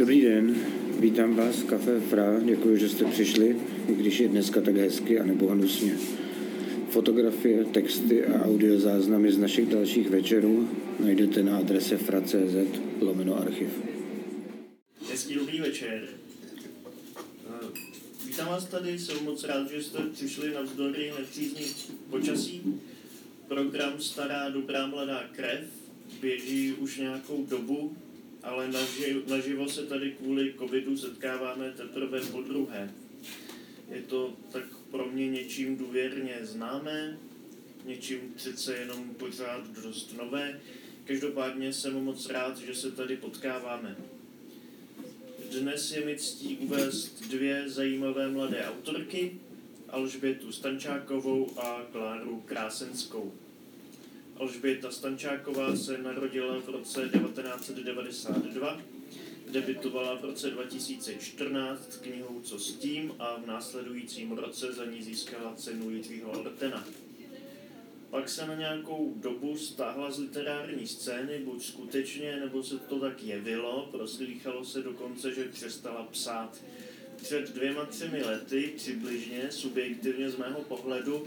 Dobrý den, vítám vás v Café Fra, děkuji, že jste přišli, i když je dneska tak hezky a nebo hnusně. Fotografie, texty a audiozáznamy z našich dalších večerů najdete na adrese fra.cz lomeno archiv. Hezký dobrý večer. Vítám vás tady, jsem moc rád, že jste přišli navzdory nepřízní počasí. Program Stará dobrá mladá krev běží už nějakou dobu, ale naži, naživo se tady kvůli covidu setkáváme teprve po druhé. Je to tak pro mě něčím důvěrně známé, něčím přece jenom pořád dost nové. Každopádně jsem moc rád, že se tady potkáváme. Dnes je mi ctí uvést dvě zajímavé mladé autorky, Alžbětu Stančákovou a Kláru Krásenskou. Alžběta Stančáková se narodila v roce 1992, debitovala v roce 2014 knihou Co s tím a v následujícím roce za ní získala cenu Jiřího Ortena. Pak se na nějakou dobu stáhla z literární scény, buď skutečně, nebo se to tak jevilo, proslýchalo se dokonce, že přestala psát. Před dvěma, třemi lety, přibližně, subjektivně z mého pohledu,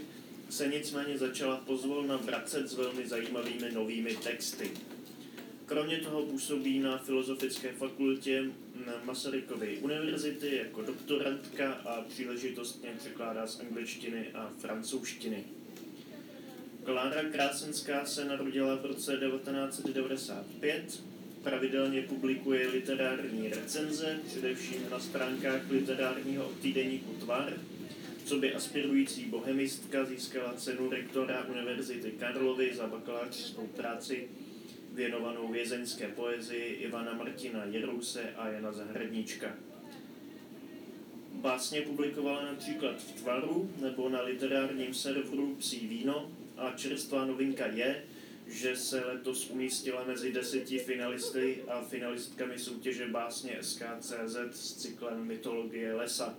se nicméně začala pozvolna vracet s velmi zajímavými novými texty. Kromě toho působí na Filozofické fakultě Masarykovy univerzity jako doktorantka a příležitostně překládá z angličtiny a francouzštiny. Klára Krásenská se narodila v roce 1995, pravidelně publikuje literární recenze, především na stránkách literárního týdeníku Tvar. Co by aspirující bohemistka získala cenu rektora Univerzity Karlovy za bakalářskou práci věnovanou vězeňské poezii Ivana Martina Jerouse a Jana Zahradníčka. Básně publikovala například v Tvaru nebo na literárním serveru Psí víno a čerstvá novinka je, že se letos umístila mezi deseti finalisty a finalistkami soutěže básně SKCZ s cyklem Mytologie lesa.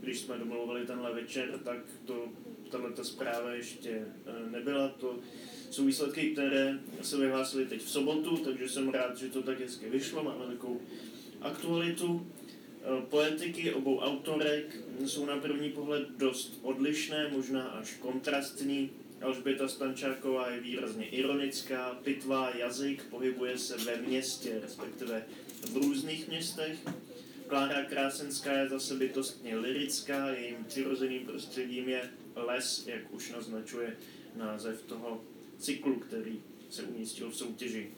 Když jsme domluvili tenhle večer, tak to, tato zpráva ještě eh, nebyla. To jsou výsledky, které se vyhlásily teď v sobotu, takže jsem rád, že to tak hezky vyšlo. Máme takovou aktualitu. Eh, Poetiky obou autorek jsou na první pohled dost odlišné, možná až kontrastní. Alžběta Stančáková je výrazně ironická, pitvá jazyk, pohybuje se ve městě, respektive v různých městech. Klára Krásenská je zase bytostně lirická, jejím přirozeným prostředím je les, jak už naznačuje název toho cyklu, který se umístil v soutěži.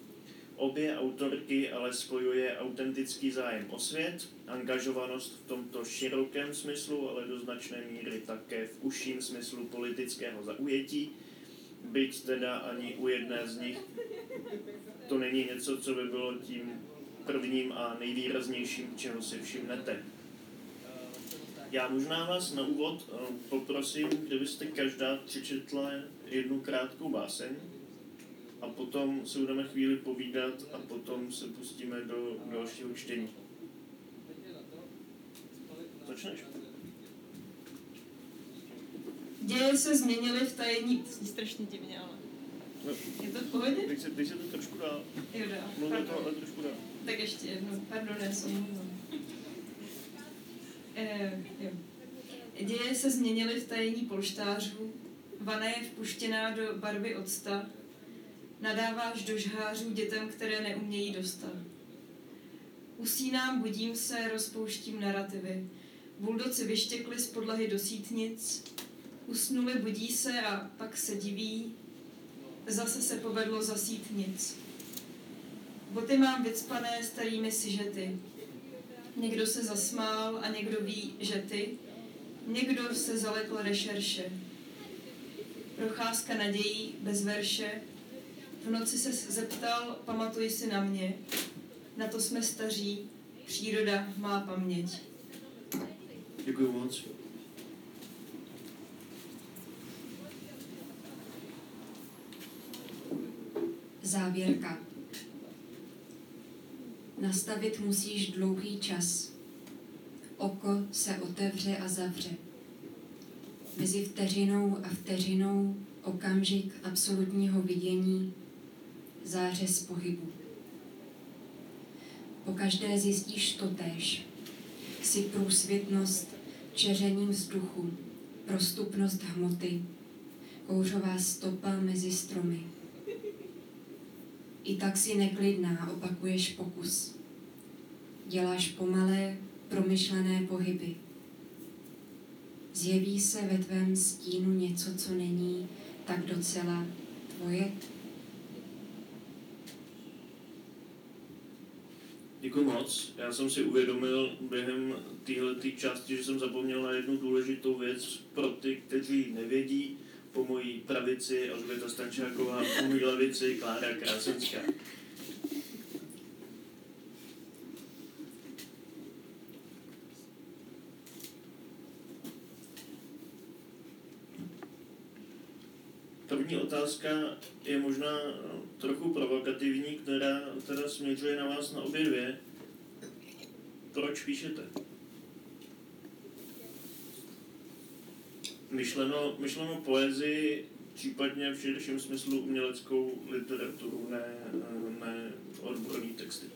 Obě autorky ale spojuje autentický zájem o svět, angažovanost v tomto širokém smyslu, ale do značné míry také v užším smyslu politického zaujetí, byť teda ani u jedné z nich to není něco, co by bylo tím prvním a nejvýraznějším, čeho si všimnete. Já možná vás na úvod eh, poprosím, kdybyste každá přečetla jednu krátkou báseň a potom se budeme chvíli povídat a potom se pustíme do dalšího čtení. Začneš? Děje se změnily v tajení... Zní strašně divně, ale... No, Je to v pohodě? teď, se, teď se to trošku dá. Jo, dá. Mluví to, ale trošku dá. Tak ještě jednou. Pardon, já jsem jo. Děje se změnily v tajení polštářů, vana je vpuštěná do barvy octa, nadáváš do žhářů dětem, které neumějí dostat. Usínám, budím se, rozpouštím narrativy. Buldoci vyštěkli z podlahy do sítnic, usnuli, budí se a pak se diví, zase se povedlo zasít nic. Boty mám vycpané starými sižety. Někdo se zasmál a někdo ví, že ty. Někdo se zalekl rešerše. Procházka nadějí bez verše. V noci se zeptal, pamatuj si na mě. Na to jsme staří, příroda má paměť. Děkuji moc. Závěrka. Nastavit musíš dlouhý čas. Oko se otevře a zavře. Mezi vteřinou a vteřinou okamžik absolutního vidění, záře z pohybu. Po každé zjistíš totéž. Si průsvětnost čeřením vzduchu, prostupnost hmoty, kouřová stopa mezi stromy. I tak si neklidná, opakuješ pokus. Děláš pomalé, promyšlené pohyby. Zjeví se ve tvém stínu něco, co není tak docela tvoje? Děkuji moc. Já jsem si uvědomil během téhle části, že jsem zapomněl na jednu důležitou věc pro ty, kteří nevědí. Po mojí pravici Alžběta Stančáková, po mojí levici Klára Krásenská. První otázka je možná trochu provokativní, která, která směřuje na vás na obě dvě. Proč píšete? Myšleno, myšleno poezii, případně v širším smyslu uměleckou literaturu, ne, ne odborný texty.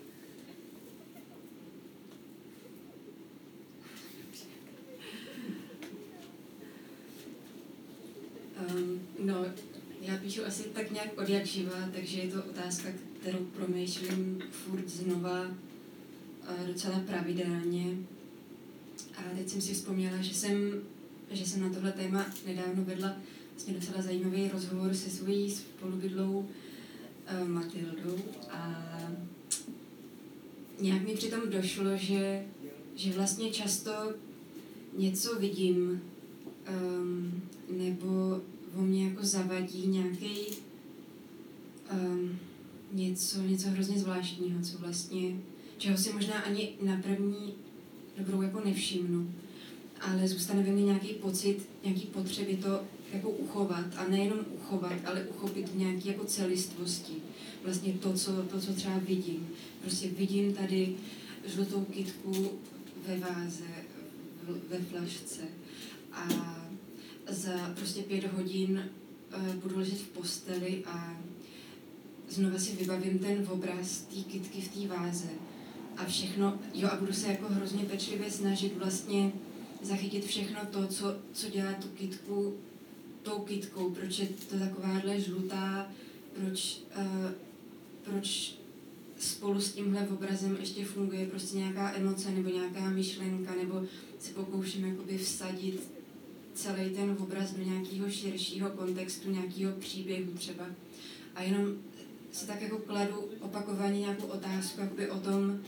Um, no, já píšu asi tak nějak od jak živa, takže je to otázka, kterou promýšlím furt znova docela pravidelně. A teď jsem si vzpomněla, že jsem, že jsem na tohle téma nedávno vedla vlastně docela zajímavý rozhovor se svojí spolubydlou uh, Matildou a nějak mi přitom došlo, že, že vlastně často něco vidím um, nebo o mě jako zavadí nějaký um, něco, něco hrozně zvláštního, co vlastně, čeho si možná ani na první dobrou jako nevšimnu, ale zůstane ve mně nějaký pocit, nějaký potřeby to jako uchovat a nejenom uchovat, ale uchopit v nějaké jako celistvosti. Vlastně to co, to, co třeba vidím. Prostě vidím tady žlutou kytku ve váze, ve flašce a za prostě pět hodin uh, budu ležet v posteli a znova si vybavím ten obraz té kytky v té váze a všechno, jo a budu se jako hrozně pečlivě snažit vlastně zachytit všechno to, co, co dělá tu kytku tou kytkou, proč je to takováhle žlutá, proč, uh, proč spolu s tímhle obrazem ještě funguje prostě nějaká emoce nebo nějaká myšlenka, nebo se pokouším jakoby vsadit celý ten obraz do nějakého širšího kontextu, nějakého příběhu třeba. A jenom si tak jako kladu opakovaně nějakou otázku jakoby o tom,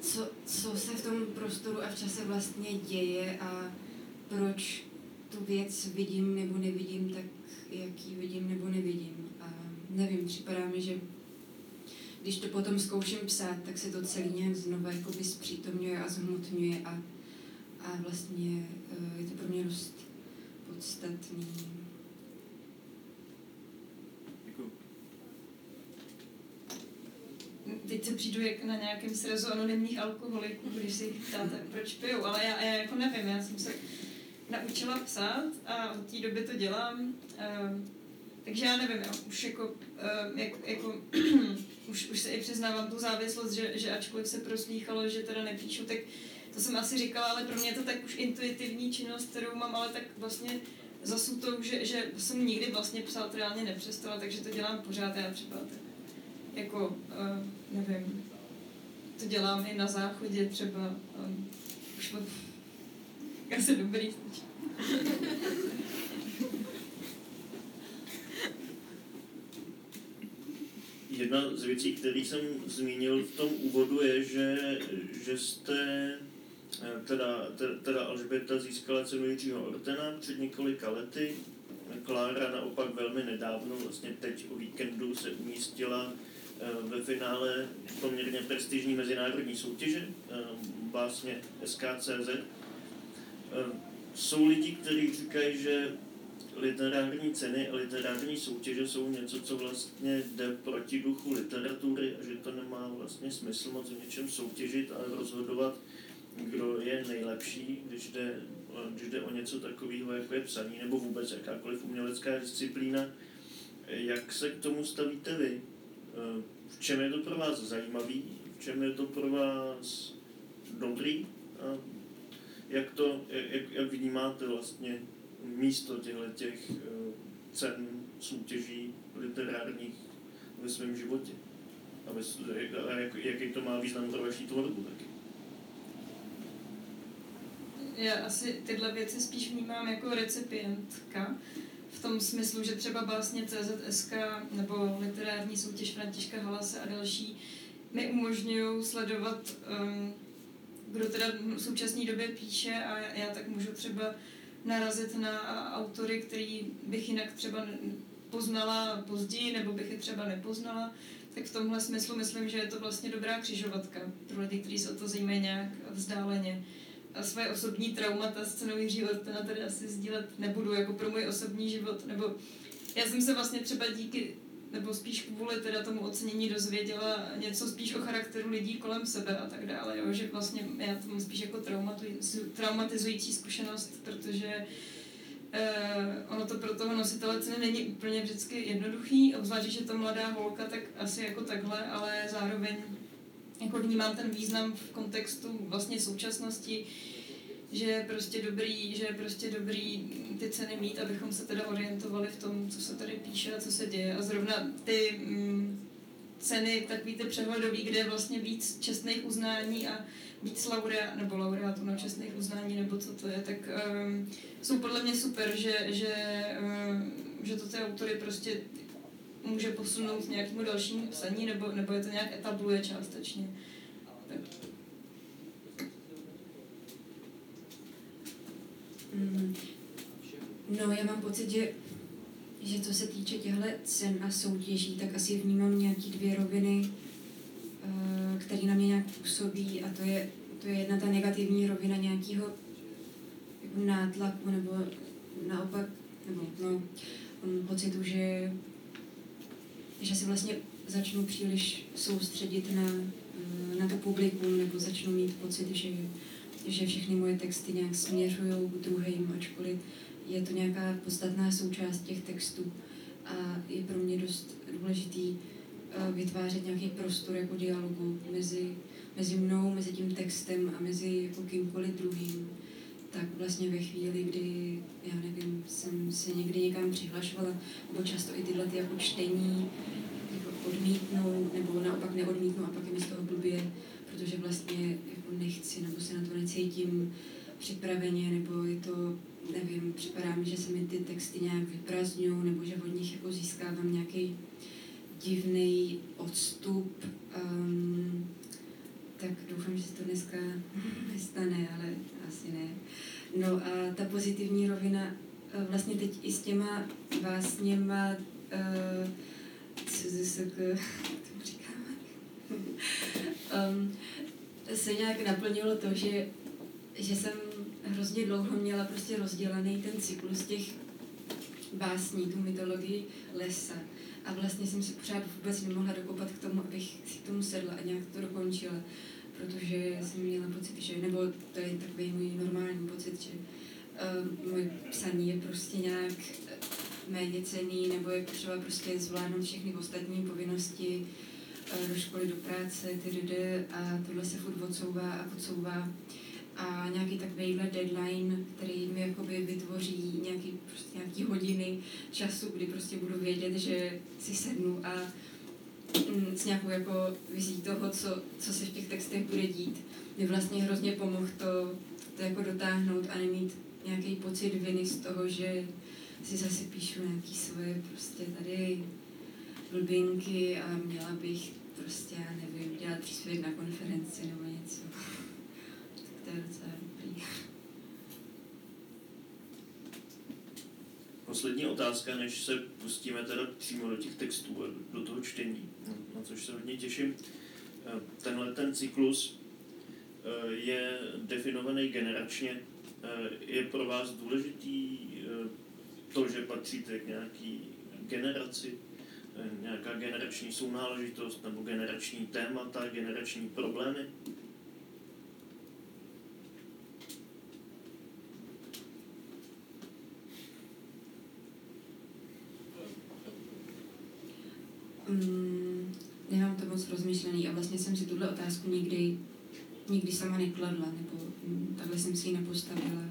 co, co se v tom prostoru a v čase vlastně děje a proč tu věc vidím nebo nevidím tak, jak ji vidím nebo nevidím. A nevím, připadá mi, že když to potom zkouším psát, tak se to celý nějak znova jakoby zpřítomňuje a zhmotňuje a, a vlastně eh, je to pro mě dost podstatný. Teď se přijdu jak na nějakém srazu anonymních alkoholiků, když si ptáte, proč piju, ale já, já jako nevím, já jsem se naučila psát a od té doby to dělám. Uh, takže já nevím, já už jako, uh, jak, jako už, už se i přiznávám tu závislost, že, že ačkoliv se proslýchalo, že teda nepíšu, tak to jsem asi říkala, ale pro mě je to tak už intuitivní činnost, kterou mám, ale tak vlastně zasutou, že, že jsem nikdy vlastně psát reálně nepřestala, takže to dělám pořád, já třeba tak, jako, uh, nevím, to dělám i na záchodě třeba, um, už od, asi dobrý Jedna z věcí, které jsem zmínil v tom úvodu, je, že, že jste Eh, teda, teda Alžběta získala cenu Jiřího Ortena před několika lety. Klára naopak velmi nedávno, vlastně teď o víkendu se umístila ve finále poměrně prestižní mezinárodní soutěže, vlastně SKCZ. Jsou lidi, kteří říkají, že literární ceny a literární soutěže jsou něco, co vlastně jde proti duchu literatury a že to nemá vlastně smysl moc v něčem soutěžit a rozhodovat kdo je nejlepší, když jde, když jde o něco takového, jako je psaní, nebo vůbec jakákoliv umělecká disciplína. Jak se k tomu stavíte vy? V čem je to pro vás zajímavý? v čem je to pro vás dobrý a jak to, jak, jak vnímáte vlastně místo těch eh, cen, soutěží literárních ve svém životě? A, ve, a jak, jaký to má význam pro vaši tvorbu taky? Já asi tyhle věci spíš vnímám jako recipientka, v tom smyslu, že třeba básně CZSK nebo literární soutěž Františka Halase a další mi umožňují sledovat, um, kdo teda v současné době píše a já tak můžu třeba narazit na autory, který bych jinak třeba poznala později, nebo bych je třeba nepoznala, tak v tomhle smyslu myslím, že je to vlastně dobrá křižovatka pro lidi, kteří se o to zajímají nějak vzdáleně a své osobní traumata cenou Jiřího Ortena tady asi sdílet nebudu, jako pro můj osobní život, nebo já jsem se vlastně třeba díky, nebo spíš kvůli teda tomu ocenění dozvěděla něco spíš o charakteru lidí kolem sebe a tak dále, jo? že vlastně já to mám spíš jako traumatizující zkušenost, protože Uh, ono to pro toho nositele ceny není úplně vždycky jednoduchý, obzvlášť, že je to mladá holka, tak asi jako takhle, ale zároveň jako vnímám ten význam v kontextu vlastně současnosti, že je prostě dobrý, že je prostě dobrý ty ceny mít, abychom se teda orientovali v tom, co se tady píše a co se děje. A zrovna ty mm, ceny, takový ty přehledový, kde je vlastně víc čestných uznání a víc laurea, nebo laureátů na čestných uznání, nebo co to je, tak um, jsou podle mě super, že, že, um, že to ty autory prostě může posunout nějakému dalšímu psaní, nebo, nebo je to nějak etabluje částečně. Tak. Mm. No, já mám pocit, že, že co se týče těchto cen a soutěží, tak asi vnímám nějaký dvě roviny, eh, které na mě nějak působí a to je, to je jedna ta negativní rovina nějakého jako nátlaku nebo naopak, nebo no, pocitu, že že se vlastně začnu příliš soustředit na, eh, na to publikum, nebo začnu mít pocit, že, že všechny moje texty nějak směřují k druhým, ačkoliv je to nějaká podstatná součást těch textů. A je pro mě dost důležitý eh, vytvářet nějaký prostor jako dialogu mezi, mezi mnou, mezi tím textem a mezi jako kýmkoliv druhým. Tak vlastně ve chvíli, kdy, já nevím, jsem se někdy někam přihlašovala, nebo často i tyhle ty jako čtení jako odmítnou, nebo naopak neodmítnou a pak je mi z toho blbě, protože vlastně jako nechci, nebo se na to necítím připraveně, nebo je to, nevím, připadá mi, že se mi ty texty nějak vyprazňují, nebo že od nich jako získávám nějaký divný odstup. Um, tak doufám, že se to dneska nestane, ale asi ne. No a ta pozitivní rovina eh, vlastně teď i s těma básněma uh, um, se nějak naplnilo to, že, že jsem hrozně dlouho měla prostě rozdělený ten cyklus těch básní, tu mytologii lesa. A vlastně jsem si pořád vůbec nemohla dokopat k tomu, abych si k tomu sedla a nějak to dokončila. Protože jsem měla pocit, že, nebo to je takový můj normální pocit, že uh, moje psaní je prostě nějak méně cený, nebo je potřeba prostě zvládnout všechny ostatní povinnosti uh, do školy, do práce, tedy a tohle se furt odsouvá a odsouvá a nějaký takovýhle deadline, který mi jakoby vytvoří nějaký, prostě nějaký hodiny času, kdy prostě budu vědět, že si sednu a mm, s nějakou jako vizí toho, co, co se v těch textech bude dít, mi vlastně hrozně pomohl to, to jako dotáhnout a nemít nějaký pocit viny z toho, že si zase píšu nějaký svoje prostě tady blbinky a měla bych prostě, já nevím, dělat příspěvek na konferenci nebo něco dobrý. Poslední otázka, než se pustíme teda přímo do těch textů do toho čtení, na což se hodně těším. Eh, tenhle ten cyklus eh, je definovaný generačně. Eh, je pro vás důležitý to, že patříte k nějaký generaci, nějaká generační sounáležitost nebo generační témata, generační problémy? Mm, nemám to moc rozmyšlený a vlastně jsem si tuhle otázku nikdy, nikdy sama nekladla, nebo hm, takhle jsem si ji nepostavila.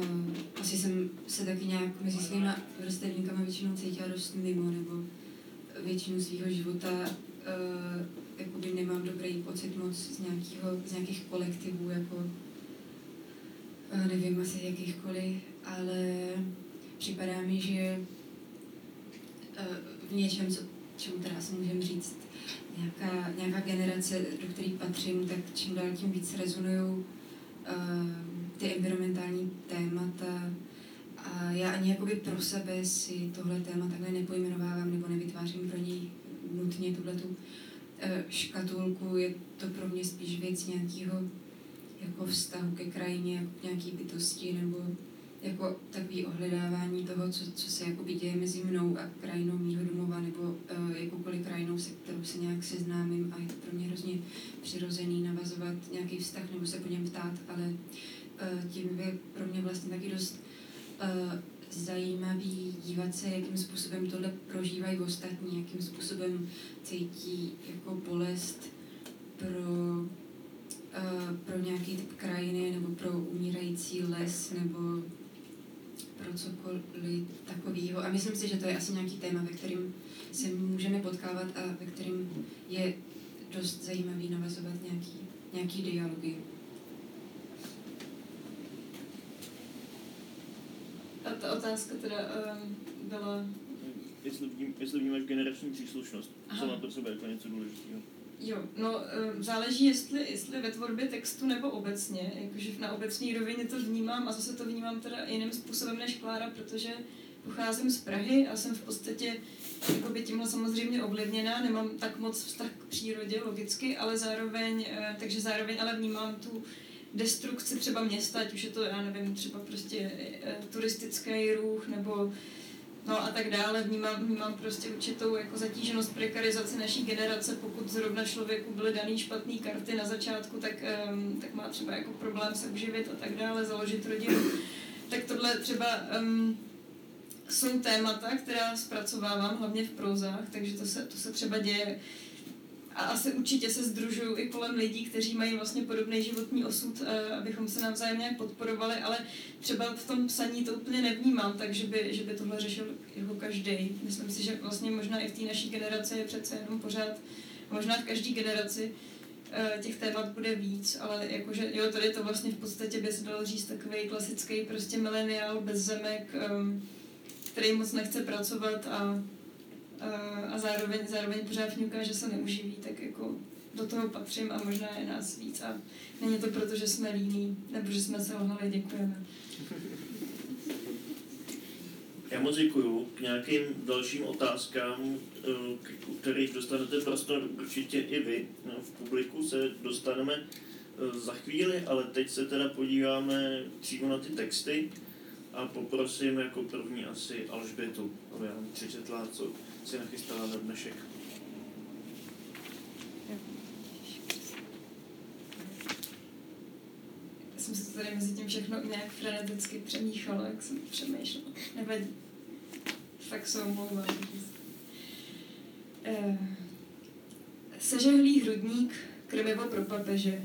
Uh, asi jsem se taky nějak mezi svými vrstevníkama většinou cítila dost mimo, nebo většinu svého života uh, jakoby nemám dobrý pocit moc z, nějakýho, z nějakých kolektivů, jako uh, nevím asi jakýchkoliv, ale připadá mi, že uh, v něčem, co, čemu teda si můžeme říct, nějaká, nějaká generace, do které patřím, tak čím dál tím víc rezonují uh, ty environmentální témata. A já ani jakoby pro sebe si tohle téma takhle nepojmenovávám nebo nevytvářím pro něj nutně tuhletu uh, škatulku, je to pro mě spíš věc nějakého jako vztahu ke krajině, jako k nějaký bytosti nebo jako takový ohledávání toho, co, co se jakoby děje mezi mnou a krajinou mýho domova, nebo uh, jakoukoliv krajinou, se kterou se nějak seznámím a je to pro mě hrozně přirozený navazovat nějaký vztah nebo se po něm ptát, ale uh, tím je pro mě vlastně taky dost uh, zajímavý dívat se, jakým způsobem tohle prožívají ostatní, jakým způsobem cítí jako bolest pro, pro nějaký typ krajiny nebo pro umírající les nebo pro cokoliv takového. A myslím si, že to je asi nějaký téma, ve kterým se můžeme potkávat a ve kterým je dost zajímavý navazovat nějaký, nějaký dialogy. A ta otázka teda um, byla... Jestli, vním, jestli vnímáš generační příslušnost, Aha. co na to sebe jako něco důležitého. Jo, no záleží, jestli, jestli ve tvorbě textu nebo obecně. Jakože na obecní rovině to vnímám a zase to vnímám teda jiným způsobem než Klára, protože pocházím z Prahy a jsem v podstatě jakoby tímhle samozřejmě ovlivněná, nemám tak moc vztah k přírodě logicky, ale zároveň, eh, takže zároveň ale vnímám tu destrukci třeba města, ať už je to, já nevím, třeba prostě eh, turistický ruch nebo no a tak dále. Vnímám, vnímám prostě určitou jako zatíženost prekarizace naší generace, pokud zrovna člověku byly daný špatné karty na začátku, tak, um, tak má třeba jako problém se uživit a tak dále, založit rodinu. Tak tohle třeba um, jsou témata, která zpracovávám hlavně v prózách, takže to se, to se třeba děje a asi určitě se združuju i kolem lidí, kteří mají vlastně podobný životní osud, eh, abychom se navzájem nějak podporovali, ale třeba v tom psaní to úplně nevnímám, takže by, že by tohle řešil jako každý. Myslím si, že vlastně možná i v té naší generaci je přece jenom pořád, možná v každé generaci eh, těch témat bude víc, ale jakože, jo, tady to vlastně v podstatě by se dalo říct takový klasický prostě mileniál bez zemek, um, který moc nechce pracovat a a zároveň, zároveň pořád fňuká, že se neuživí, tak jako do toho patřím a možná je nás víc a není to proto, že jsme líní, nebo že jsme se ohnali, děkujeme. Já moc děkuju. K nějakým dalším otázkám, eh, k kterých dostanete prostor určitě i vy no, v publiku, se dostaneme eh, za chvíli, ale teď se teda podíváme přímo na ty texty a poprosím jako první asi Alžbětu, aby nám přečetla, co si nachystala na dnešek. Jsem to tady mezi tím všechno nějak freneticky přemíchala, jak jsem přemýšlela. Nevadí. Fakt se omlouvám. Eh, sežehlý hrudník, krmivo pro papeže.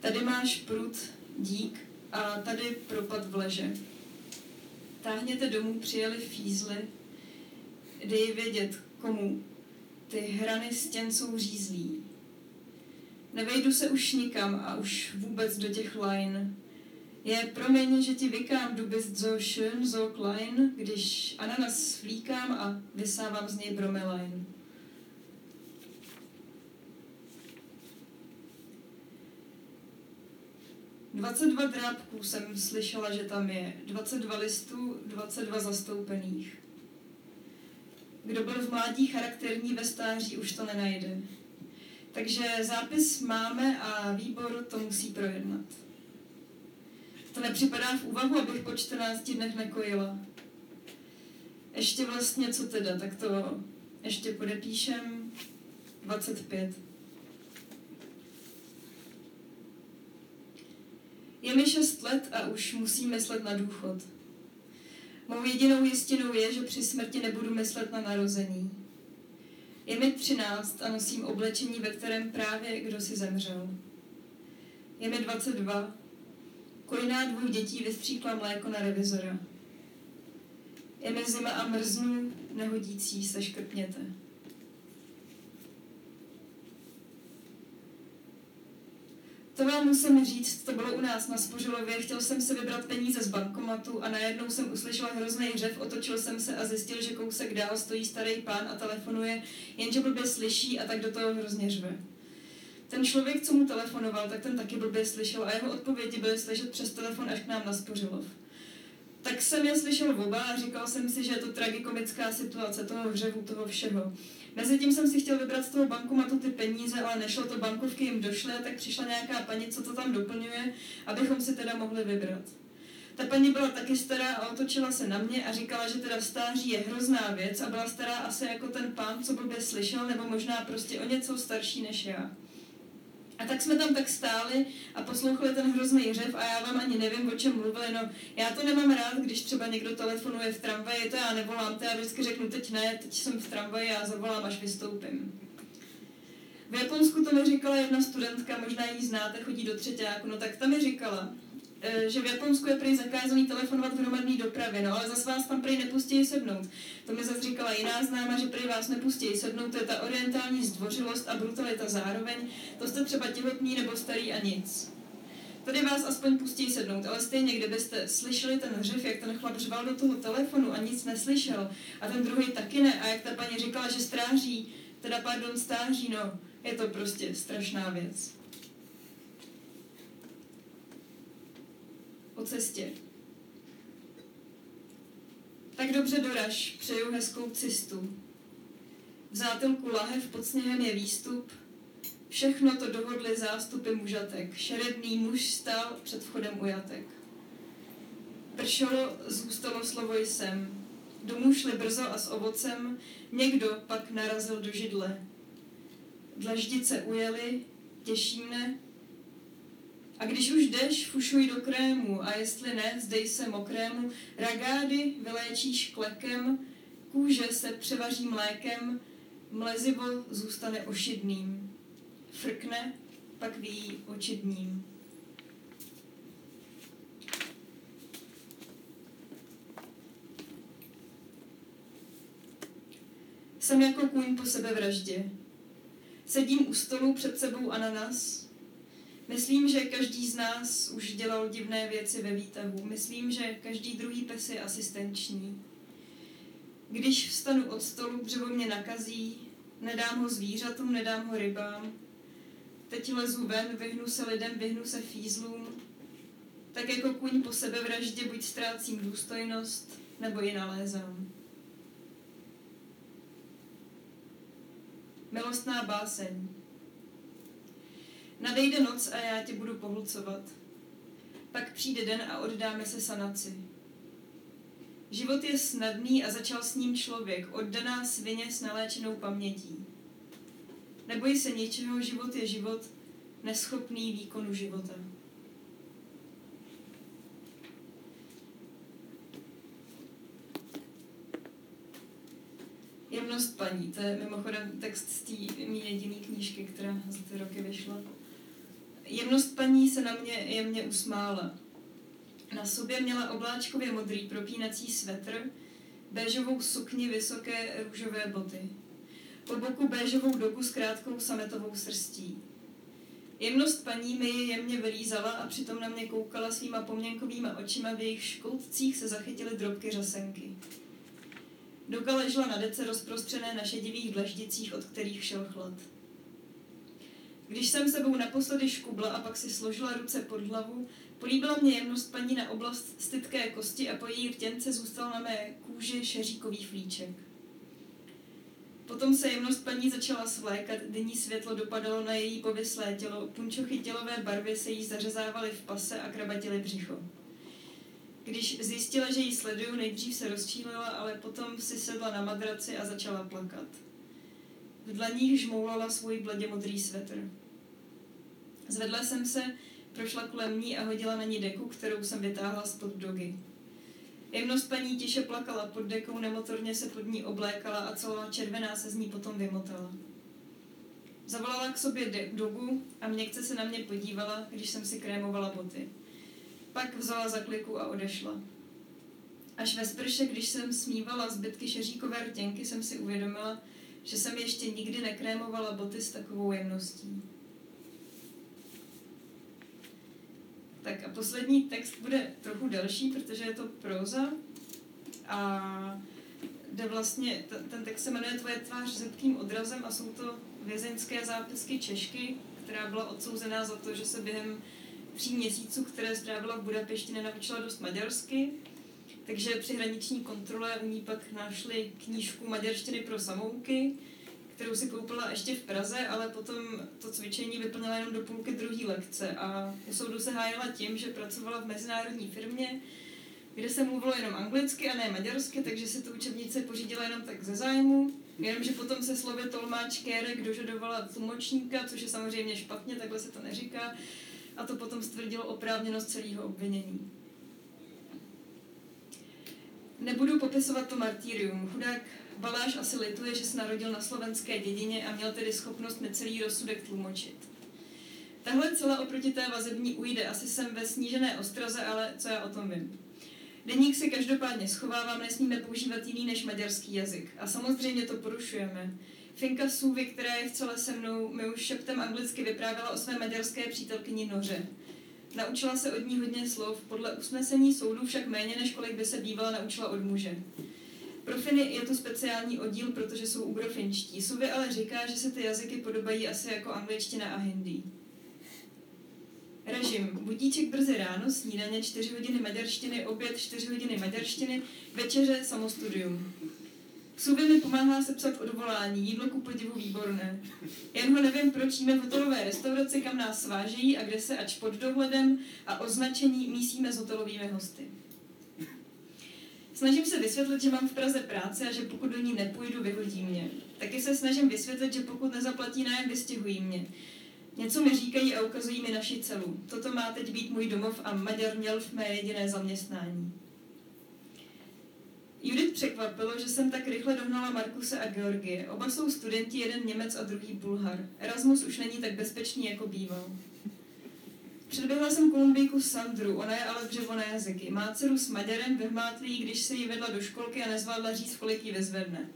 Tady máš prut, dík a tady propad v leže. Táhněte domů přijeli fízly, dej vědět komu. Ty hrany stěn jsou řízlí. Nevejdu se už nikam a už vůbec do těch line. Je promiň, že ti vykám, du bist so schön, so klein, když ananas vlíkám a vysávám z něj bromelain. Dvacet dva drápků jsem slyšela, že tam je. 22 listů, 22 zastoupených. Kdo byl v mládí charakterní ve stáří, už to nenajde. Takže zápis máme a výbor to musí projednat. To nepřipadá v úvahu, abych po 14 dnech nekojila. Ještě vlastně, co teda, tak to ještě podepíšem 25. Je mi 6 let a už musím myslet na důchod. Mou jedinou jistinou je, že při smrti nebudu myslet na narození. Je mi třináct a nosím oblečení, ve kterém právě kdo si zemřel. Je mi 22. Koliná dvou dětí vystříkla mléko na revizora. Je mi zima a mrznu, nehodící se škrtněte. To vám musím říct, to bylo u nás na Spořilově. Chtěl jsem si vybrat peníze z bankomatu a najednou jsem uslyšela hrozný hřev, otočil jsem se a zjistil, že kousek dál stojí starý pán a telefonuje, jenže blbě slyší a tak do toho hrozně řve. Ten člověk, co mu telefonoval, tak ten taky blbě slyšel a jeho odpovědi byly slyšet přes telefon až k nám na Spořilov. Tak jsem je slyšel oba a říkal jsem si, že je to tragikomická situace toho hřevu, toho všeho. Mezitím jsem si chtěl vybrat z toho bankomatu ty peníze, ale nešlo to, bankovky jim došly, tak přišla nějaká paní, co to tam doplňuje, abychom si teda mohli vybrat. Ta paní byla taky stará a otočila se na mě a říkala, že teda stáří je hrozná věc a byla stará asi jako ten pán, co blbě slyšel, nebo možná prostě o něco starší než já. A tak jsme tam tak stáli a poslouchali ten hrozný řev a já vám ani nevím, o čem mluvili. No, já to nemám rád, když třeba někdo telefonuje v tramvaji, to já nevolám, to já vždycky řeknu, teď ne, teď jsem v tramvaji a zavolám, až vystoupím. V Japonsku to mi říkala jedna studentka, možná ji znáte, chodí do třetíku, no tak ta mi říkala, že v Japonsku je prý zakázaný telefonovat v hromadné dopravě, no ale zase vás tam prý nepustí sednout. To mi zase říkala jiná známa, že prý vás nepustí sednout, to je ta orientální zdvořilost a brutalita zároveň, to jste třeba těhotní nebo starý a nic. Tady vás aspoň pustí sednout, ale stejně, kdybyste slyšeli ten hřev, jak ten chlap řval do toho telefonu a nic neslyšel, a ten druhý taky ne, a jak ta paní říkala, že stráží, teda pardon, stáří, no, je to prostě strašná věc. O cestě. Tak dobře doraž, přeju hezkou cestu. V zátelku lahev pod sněhem je výstup, všechno to dohodly zástupy mužatek. Šeredný muž stál před vchodem u jatek. Pršelo, zůstalo slovo jsem. Domů šli brzo a s ovocem, někdo pak narazil do židle. Dlaždice ujeli, těší mne, a když už jdeš, fušuj do krému a jestli ne, zdej se mokrému, ragády vyléčíš klekem, kůže se převaří mlékem, mlezivo zůstane ošidným. Frkne, pak ví očidním. Jsem jako kůň po sebevraždě. Sedím u stolu před sebou ananas, Myslím, že každý z nás už dělal divné věci ve výtahu. Myslím, že každý druhý pes je asistenční. Když vstanu od stolu, dřevo mě nakazí, nedám ho zvířatům, nedám ho rybám. Teď lezu ven, vyhnu se lidem, vyhnu se fízlům. Tak jako kuň po sebevraždě buď ztrácím důstojnost, nebo ji nalézám. Milostná báseň. Nadejde noc a já tě budu pohlcovat. Pak přijde den a oddáme se sanaci. Život je snadný a začal s ním člověk, oddaná svině s naléčenou pamětí. Neboj se něčeho, život je život, neschopný výkonu života. Jemnost paní, to je mimochodem text z té mý jediný knížky, která za ty roky vyšla. Jemnost paní se na mě jemně usmála. Na sobě měla obláčkově modrý propínací svetr, béžovou sukni, vysoké růžové boty. Po boku béžovou doku s krátkou sametovou srstí. Jemnost paní mi je jemně vylízala a přitom na mě koukala svýma poměnkovýma očima, v jejich škoutcích se zachytily drobky řasenky. Doka ležela na dece rozprostřené na šedivých dlaždicích, od kterých šel chlad. Když jsem sebou naposledy škubla a pak si složila ruce pod hlavu, políbila mě jemnost paní na oblast stytké kosti a po její rtěnce zůstal na mé kůži šeříkový flíček. Potom se jemnost paní začala svlékat, denní světlo dopadalo na její povyslé tělo, punčochy tělové barvy se jí zařezávaly v pase a krabatily břicho. Když zjistila, že jí sleduju, nejdřív se rozčílila, ale potom si sedla na madraci a začala plakat. V dlaních žmoulala svůj bledě modrý svetr. Zvedla jsem se, prošla kolem ní a hodila na ní deku, kterou jsem vytáhla spod dogy. Jemnost paní tiše plakala pod dekou, nemotorně se pod ní oblékala a celá červená se z ní potom vymotala. Zavolala k sobě dogu a měkce se na mě podívala, když jsem si krémovala boty. Pak vzala za kliku a odešla. Až ve sprše, když jsem smívala zbytky šeříkové rtěnky, jsem si uvědomila, že jsem ještě nikdy nekrémovala boty s takovou jemností. Tak a poslední text bude trochu delší, protože je to proza a jde vlastně, ten text se jmenuje Tvoje tvář zepkým odrazem a jsou to vězeňské zápisky Češky, která byla odsouzená za to, že se během tří měsíců, které strávila v Budapešti, nenaučila dost maďarsky. Takže při hraniční kontrole u ní pak našli knížku maďarštiny pro samouky, kterou si koupila ještě v Praze, ale potom to cvičení vyplnila jenom do půlky druhé lekce a u soudu se hájila tím, že pracovala v mezinárodní firmě, kde se mluvilo jenom anglicky a ne maďarsky, takže si tu učebnici pořídila jenom tak ze zájmu. Jenomže potom se slovy tolmáč Kérek dožadovala tlumočníka, což je samozřejmě špatně, takhle se to neříká, a to potom stvrdilo oprávněnost celého obvinění. Nebudu popisovat to martýrium. Chudák Baláš asi lituje, že se narodil na slovenské dědině a měl tedy schopnost necelý rozsudek tlumočit. Tahle celá oproti té vazební ujde. Asi jsem ve snížené ostraze, ale co já o tom vím. Deník si každopádně schovávám, nesmíme používat jiný než maďarský jazyk. A samozřejmě to porušujeme. Finka Sůvy, která je v celé se mnou, mi už šeptem anglicky vyprávěla o své maďarské přítelkyni Noře. Naučila se od ní hodně slov, podle usnesení soudu však méně, než kolik by se bývala naučila od muže. Pro Finy je to speciální oddíl, protože jsou ugrofinčtí. Suvy ale říká, že se ty jazyky podobají asi jako angličtina a hindi. Režim. Budíček brzy ráno, snídaně 4 hodiny maďarštiny, oběd 4 hodiny maďarštiny, večeře samostudium. Suvy mi pomáhá sepsat odvolání, jídlo ku podivu výborné. Jen ho nevím, proč jíme v hotelové restauraci, kam nás svážejí a kde se ač pod dohledem a označení mísíme s hotelovými hosty. Snažím se vysvětlit, že mám v Praze práci a že pokud do ní nepůjdu, vyhodí mě. Taky se snažím vysvětlit, že pokud nezaplatí nájem, vystěhují mě. Něco mi říkají a ukazují mi naši celu. Toto má teď být můj domov a Maďar měl v mé jediné zaměstnání. Judith překvapilo, že jsem tak rychle dohnala Markuse a Georgie. Oba jsou studenti, jeden Němec a druhý Bulhar. Erasmus už není tak bezpečný, jako býval. Předběhla jsem Kolumbijku Sandru, ona je ale jazyky. Má dceru s Maďarem, vyhmátlý, když se jí vedla do školky a nezvládla říct, kolik jí vyzvedne.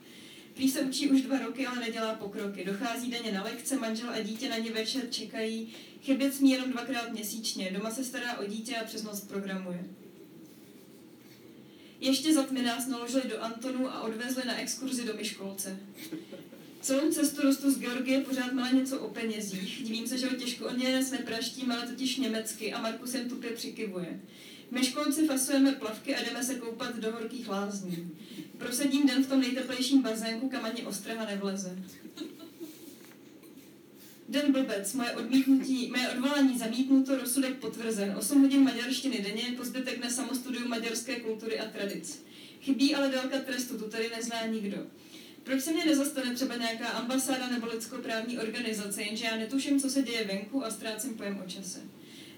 Prý se učí už dva roky, ale nedělá pokroky. Dochází denně na lekce, manžel a dítě na ně večer čekají. Chybět smí jenom dvakrát měsíčně. Doma se stará o dítě a přes noc programuje. Ještě za tmy nás naložili do Antonu a odvezli na exkurzi do Myškolce. Celou cestu rostu z Georgie pořád má něco o penězích. Divím se, že ho těžko o ně nepraštím, ale totiž německy a Markus jen tupě přikivuje. My školci fasujeme plavky a jdeme se koupat do horkých lázní. Prosedím den v tom nejteplejším bazénku, kam ani ostraha nevleze. Den blbec, moje odmítnutí, moje odvolání zamítnuto, rozsudek potvrzen. 8 hodin maďarštiny denně, po zbytek na samostudiu maďarské kultury a tradic. Chybí ale délka trestu, tu tady nezná nikdo. Proč se mě nezastane třeba nějaká ambasáda nebo lidskoprávní organizace, jenže já netuším, co se děje venku a ztrácím pojem o čase.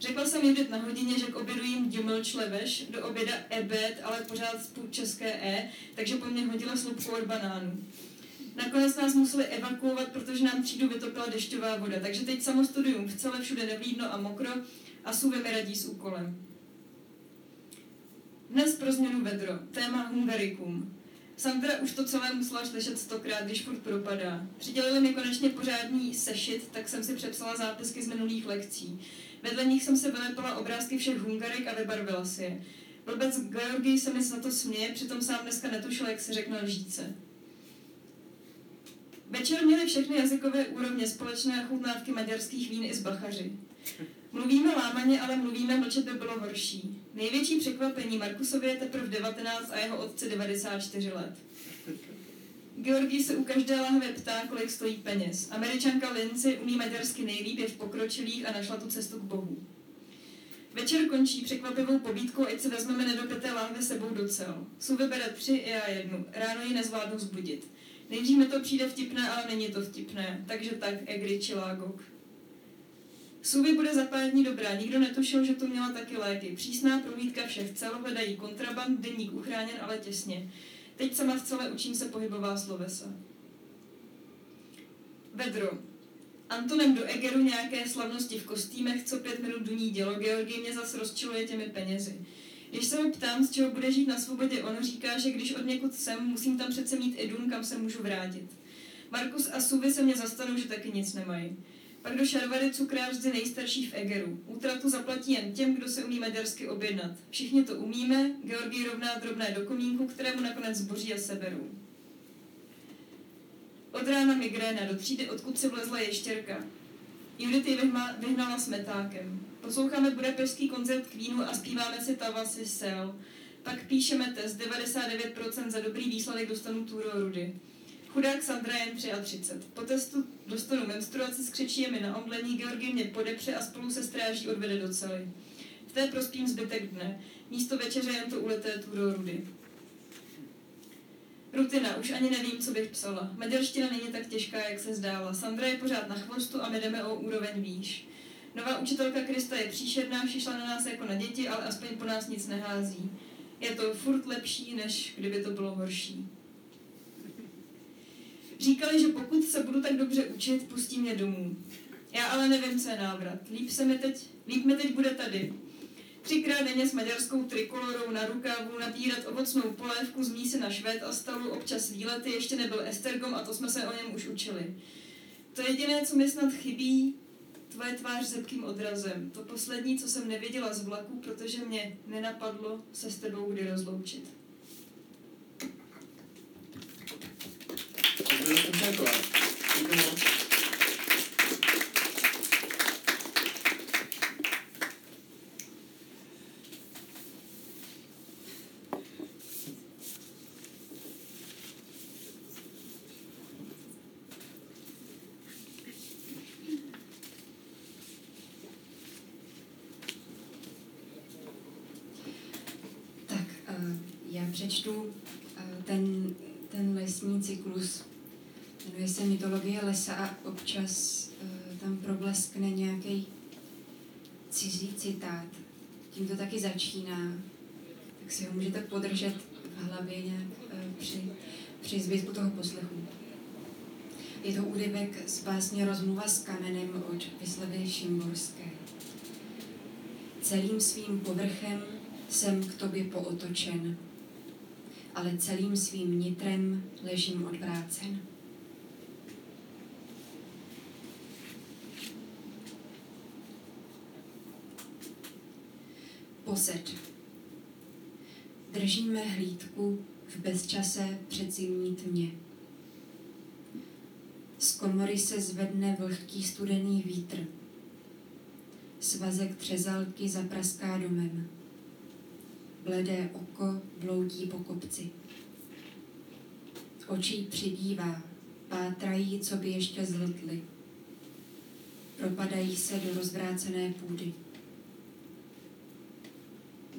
Řekla jsem jít na hodině, že k obědu jim dümlč leveš, do oběda ebed, ale pořád z české e, takže po mně hodila slupku od banánů. Nakonec nás museli evakuovat, protože nám třídu vytopila dešťová voda, takže teď samostudium v celé všude nevlídno a mokro a suvy mi radí s úkolem. Dnes pro změnu vedro, téma Hungarikum. Sandra už to celé musela slyšet stokrát, když furt propadá. Přidělili mi konečně pořádný sešit, tak jsem si přepsala zápisky z minulých lekcí. Vedle nich jsem se vylepila obrázky všech Hungarek a vybarvila si je. Blbec Georgij se mi na to směje, přitom sám dneska netušil, jak se řekne lžíce. Večer měli všechny jazykové úrovně společné chutnávky maďarských vín i z bachaři. Mluvíme lámaně, ale mluvíme, mlčet by bylo horší. Největší překvapení Markusově je teprve 19 a jeho otci 94 let. Georgii se u každé lahve ptá, kolik stojí peněz. Američanka Lindsay umí maďarsky nejlíp, je v pokročilých a našla tu cestu k Bohu. Večer končí překvapivou pobídkou, ať si vezmeme nedopité láhve sebou do cel. Su vybere tři, já jednu. Ráno ji nezvládnu zbudit. Nejdřív mi to přijde vtipné, ale není to vtipné. Takže tak, Egri Čilágok. Suvy bude za pár dní dobrá, nikdo netušil, že to měla taky léky. Přísná prohlídka všech cel, hledají kontraband, denník uchráněn, ale těsně. Teď sama v celé učím se pohybová slovesa. Vedro. Antonem do Egeru nějaké slavnosti v kostýmech, co pět minut duní dělo, Georgii mě zas rozčiluje těmi penězi. Když se ho ptám, z čeho bude žít na svobodě, on říká, že když od někud jsem, musím tam přece mít i dům, kam se můžu vrátit. Markus a Suvy se mě zastanou, že taky nic nemají. Pak do Šarvary cukrář vždy nejstarší v Egeru. Útratu zaplatí jen těm, kdo se umí maďarsky objednat. Všichni to umíme, Georgii rovná drobné do komínku, kterému nakonec zboří a seberou. Od rána migréna do třídy, odkud se vlezla ještěrka. Judith ji vyhnala s metákem. Posloucháme budapešský koncert Queenu a zpíváme si Tavasy Sel. Pak píšeme test, 99% za dobrý výsledek dostanu Turo Rudy. Chudák Sandra jen 33. Po testu dostanu menstruaci, skřečí je mi na omlení, Georgie mě podepře a spolu se stráží odvede do cely. V té prospím zbytek dne. Místo večeře jen to uleté Turo Rudy. Rutina, už ani nevím, co bych psala. Maďarština není tak těžká, jak se zdála. Sandra je pořád na chvostu a my jdeme o úroveň výš. Nová učitelka Krista je příšerná, šišla na nás jako na děti, ale aspoň po nás nic nehází. Je to furt lepší, než kdyby to bylo horší. Říkali, že pokud se budu tak dobře učit, pustí mě domů. Já ale nevím, co je návrat. Líp, se mi teď, líp mi teď bude tady. Třikrát denně s maďarskou trikolorou na rukávu nabírat ovocnou polévku z mísy na švéd a stavu občas výlety, ještě nebyl Estergom a to jsme se o něm už učili. To jediné, co mi snad chybí, tvoje tvář zebkým odrazem. To poslední, co jsem nevěděla z vlaku, protože mě nenapadlo se s tebou kdy rozloučit. Děkuji. přečtu eh, ten, ten lesní cyklus. Jmenuje se Mytologie lesa a občas eh, tam probleskne nějaký cizí citát. Tím to taky začíná, tak si ho můžete podržet v hlavě nějak eh, při, při zbytku toho poslechu. Je to úryvek z básně Rozmluva s kamenem od Vyslavy Šimborské. Celým svým povrchem jsem k tobě pootočen, ale celým svým nitrem ležím odvrácen. Posed. Držíme hlídku v bezčase před zimní tmě. Z komory se zvedne vlhký studený vítr. Svazek třezalky zapraská domem bledé oko bloudí po kopci. Očí přibývá, pátrají, co by ještě zhltly. Propadají se do rozvrácené půdy.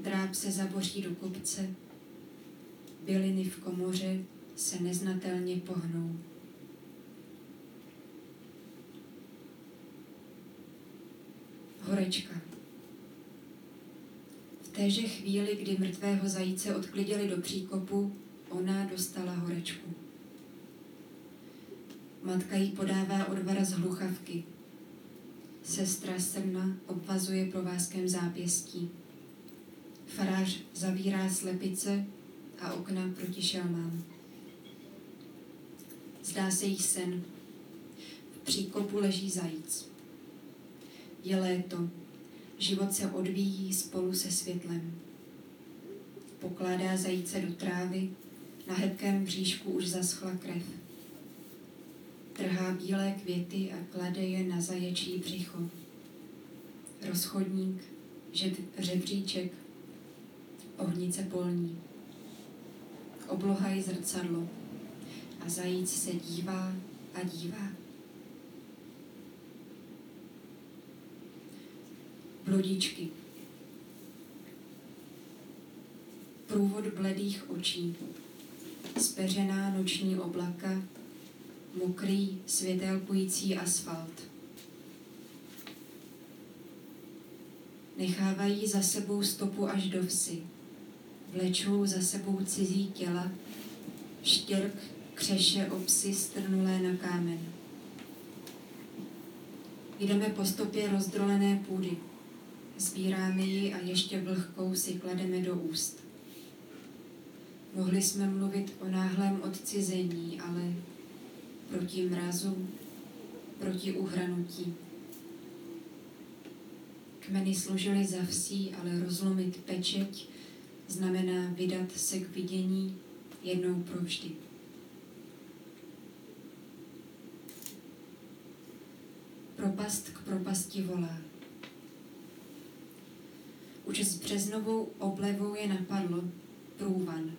Dráb se zaboří do kopce, byliny v komoře se neznatelně pohnou. Horečka téže chvíli, kdy mrtvého zajíce odklidili do příkopu, ona dostala horečku. Matka jí podává odvar z hluchavky. Sestra srna obvazuje provázkem zápěstí. Farář zavírá slepice a okna proti šelmám. Zdá se jí sen. V příkopu leží zajíc. Je léto, Život se odvíjí spolu se světlem. Pokládá zajíce do trávy, na hebkém bříšku už zaschla krev. Trhá bílé květy a klade je na zaječí břicho. Rozchodník, žeb, žebříček, ohnice polní. Obloha je zrcadlo a zajíc se dívá a dívá. Blodičky. Průvod bledých očí. Speřená noční oblaka. Mokrý, světelkující asfalt. Nechávají za sebou stopu až do vsi. Vlečou za sebou cizí těla, štěrk křeše obsy strnulé na kámen. Jdeme po stopě rozdrolené půdy. Sbíráme ji a ještě vlhkou si klademe do úst. Mohli jsme mluvit o náhlém odcizení, ale proti mrazu, proti uhranutí. Kmeny služily za vsí, ale rozlomit pečeť znamená vydat se k vidění jednou provždy. Propast k propasti volá. Už s březnovou oblevou je napadlo průvan.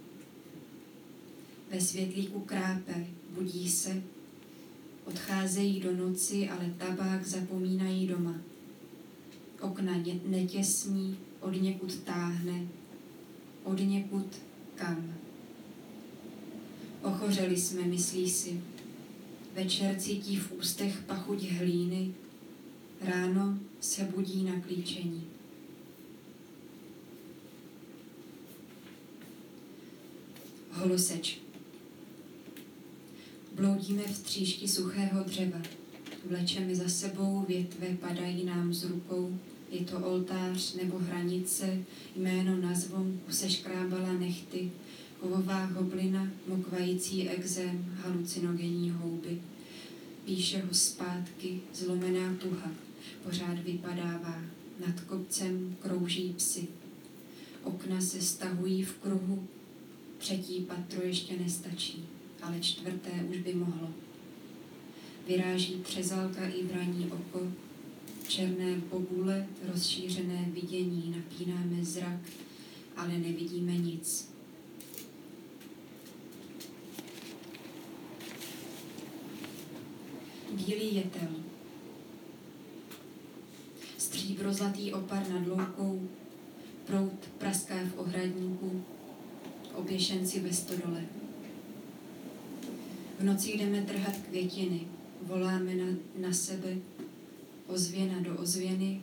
Ve světlíku krápe, budí se, odcházejí do noci, ale tabák zapomínají doma. Okna netěsní, od někud táhne, od někud kam. Ochořeli jsme, myslí si. Večer cítí v ústech pachuť hlíny, ráno se budí na klíčení. Holoseč. Bloudíme v tříšti suchého dřeva. Vlečeme za sebou, větve padají nám z rukou. Je to oltář nebo hranice, jméno na zvonku se škrábala nechty, kovová hoblina, mokvající exém, halucinogenní houby. Píše ho zpátky, zlomená tuha, pořád vypadává. Nad kopcem krouží psy. Okna se stahují v kruhu, třetí patro ještě nestačí, ale čtvrté už by mohlo. Vyráží třezalka i vraní oko, černé bobule, rozšířené vidění, napínáme zrak, ale nevidíme nic. Bílý jetel. Stříbrozlatý opar nad loukou, prout praská v ohradníku, oběšenci ve stodole. V noci jdeme trhat květiny, voláme na, na sebe, ozvěna do ozvěny,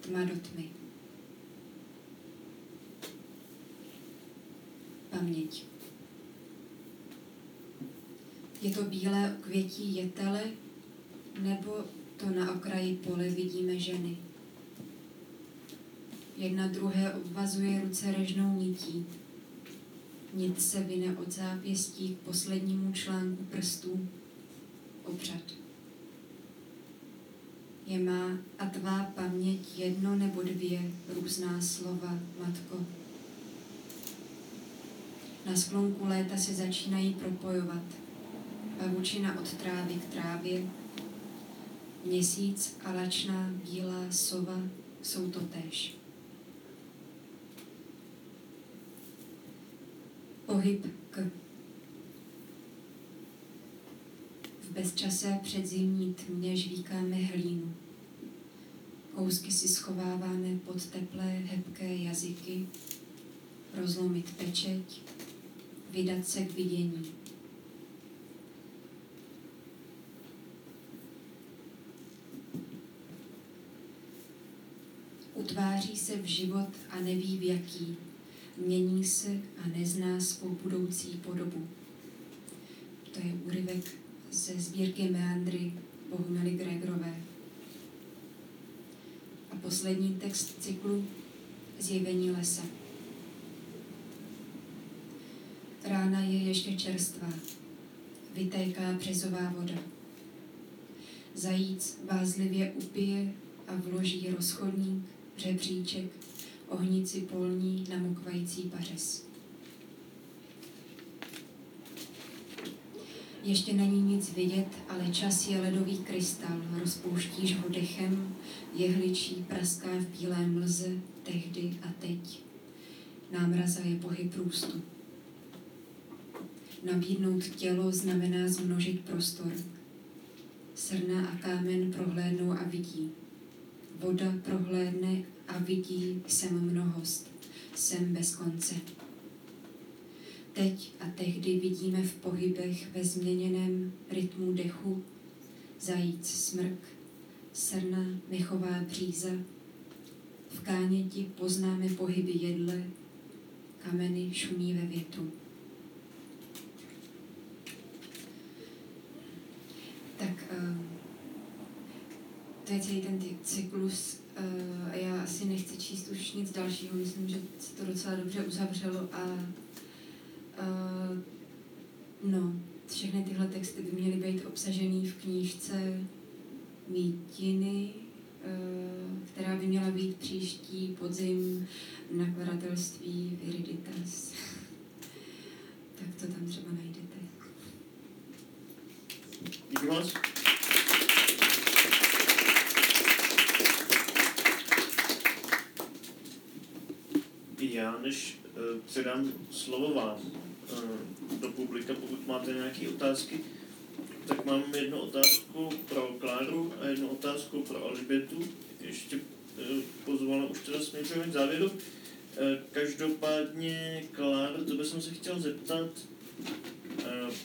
tma do tmy. Paměť. Je to bílé květí jetele, nebo to na okraji pole vidíme ženy. Jedna druhé obvazuje ruce režnou nití. Nit se vyne od zápěstí k poslednímu článku prstů. Obřad. Je má a tvá paměť jedno nebo dvě různá slova, matko. Na sklonku léta se začínají propojovat. Pavučina od trávy k trávě, měsíc a lačná bílá sova jsou to též. Pohyb k v bezčasé předzimní tmě žvíkáme hlínu. Kousky si schováváme pod teplé, hebké jazyky, rozlomit pečeť, vydat se k vidění. Utváří se v život a neví v jaký. Mění se a nezná svou budoucí podobu. To je úryvek ze sbírky Meandry Bohumily Gregorové. A poslední text cyklu Zjevení lesa. Rána je ještě čerstvá. Vytéká březová voda. Zajíc vázlivě upije a vloží rozchodník, řebříček, ohnici polní na mokvající pařez. Ještě není nic vidět, ale čas je ledový krystal, rozpouštíš ho dechem, jehličí praská v bílé mlze, tehdy a teď. Námraza je pohyb růstu. Nabídnout tělo znamená zmnožit prostor. Srna a kámen prohlédnou a vidí. Voda prohlédne a vidí, jsem mnohost, jsem bez konce. Teď a tehdy vidíme v pohybech ve změněném rytmu dechu zajíc smrk, srna, mechová bříza, v káněti poznáme pohyby jedle, kameny šumí ve větu. Tak uh, to je celý ten cyklus a já asi nechci číst už nic dalšího, myslím, že se to docela dobře uzavřelo a uh, no, všechny tyhle texty by měly být obsažený v knížce Mítiny, uh, která by měla být příští podzim v nakladatelství Viriditas. tak to tam třeba najdete. Díky moc. Já než uh, předám slovo vám do publika, pokud máte nějaké otázky, tak mám jednu otázku pro Kláru a jednu otázku pro Alibetu. Ještě uh, pozvala, už teda směřujeme k závěru. Uh, každopádně, Klára, to jsem se chtěl zeptat,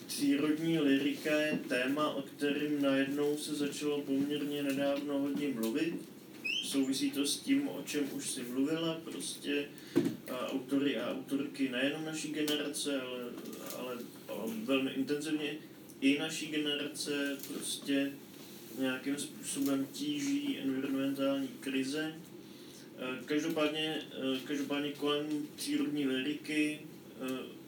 přírodní lirika je téma, o kterém najednou se začalo poměrně nedávno hodně mluvit. Souvisí to s tím, o čem už si mluvila, prostě autory a autorky nejenom naší generace, ale, ale, ale velmi intenzivně i naší generace prostě nějakým způsobem tíží environmentální krize. Každopádně, každopádně kolem přírodní liriky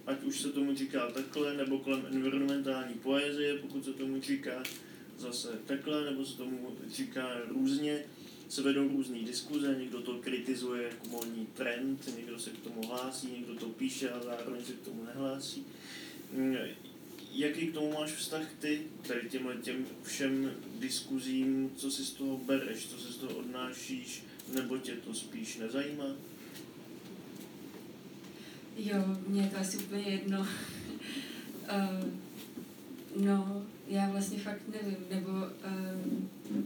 ať už se tomu říká takhle, nebo kolem environmentální poezie, pokud se tomu říká zase takhle, nebo se tomu říká různě, se vedou různé diskuze, někdo to kritizuje jako módní trend, někdo se k tomu hlásí, někdo to píše a zároveň se k tomu nehlásí. Mm, jaký k tomu máš vztah ty, tady těmhle těm všem diskuzím, co si z toho bereš, co si z toho odnášíš, nebo tě to spíš nezajímá? Jo, mě je to asi úplně jedno. uh, no, já vlastně fakt nevím, nebo uh,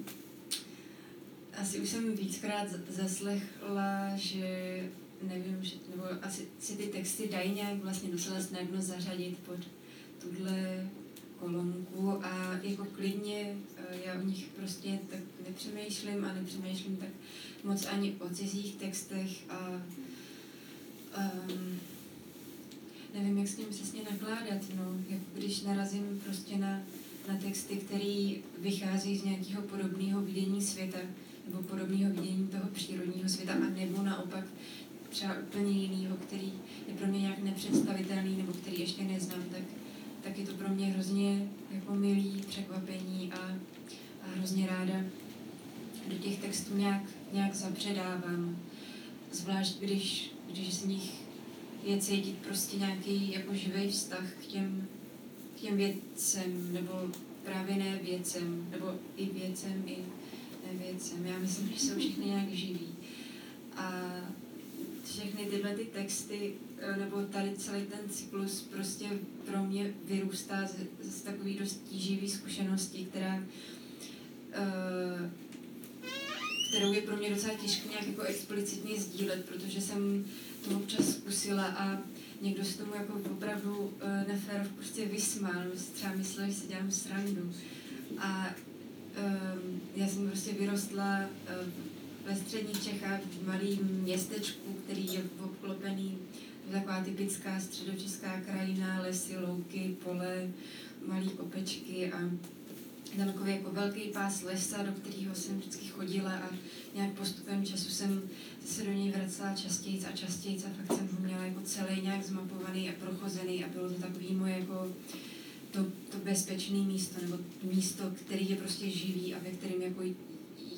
asi už jsem víckrát zaslechla, že nevím, že, nebo asi si ty texty dají nějak vlastně docela snadno zařadit pod tuhle kolonku a jako klidně uh, já o nich prostě tak nepřemýšlím a nepřemýšlím tak moc ani o cizích textech a um, nevím, jak s tím přesně nakládat, no, jako když narazím prostě na, na texty, které vychází z nějakého podobného vidění světa, nebo podobného vidění toho přírodního světa, a nebo naopak třeba úplně jiného, který je pro mě nějak nepředstavitelný, nebo který ještě neznám, tak, tak je to pro mě hrozně jako milý překvapení a, a hrozně ráda do těch textů nějak, nějak zapředávám. Zvlášť když, když z nich je cítit prostě nějaký jako živý vztah k těm, k těm věcem, nebo právě ne věcem, nebo i věcem, i nevěcem. Já myslím, že jsou všichni nějak živí. A všechny tyhle ty texty, eh, nebo tady celý ten cyklus prostě pro mě vyrůstá z, z takový dost tíživý zkušenosti, která uh, kterou je pro mě docela těžké nějak jako explicitně sdílet, protože jsem to občas zkusila a někdo se tomu jako opravdu uh, neférov prostě vysmál, třeba myslel, že si dělám srandu. A já jsem prostě vyrostla uh, ve středních Čechách v malém městečku, který je obklopený taková typická středočeská krajina, lesy, louky, pole, malé opečky a tam takový jako velký pás lesa, do kterého jsem vždycky chodila a nějak postupem času jsem se do něj vracela častěji a častěji a fakt jsem ho měla jako celý nějak zmapovaný a prochozený a bylo to takový moje jako to, to bezpečné místo, nebo místo, který je prostě živý a ve kterém jako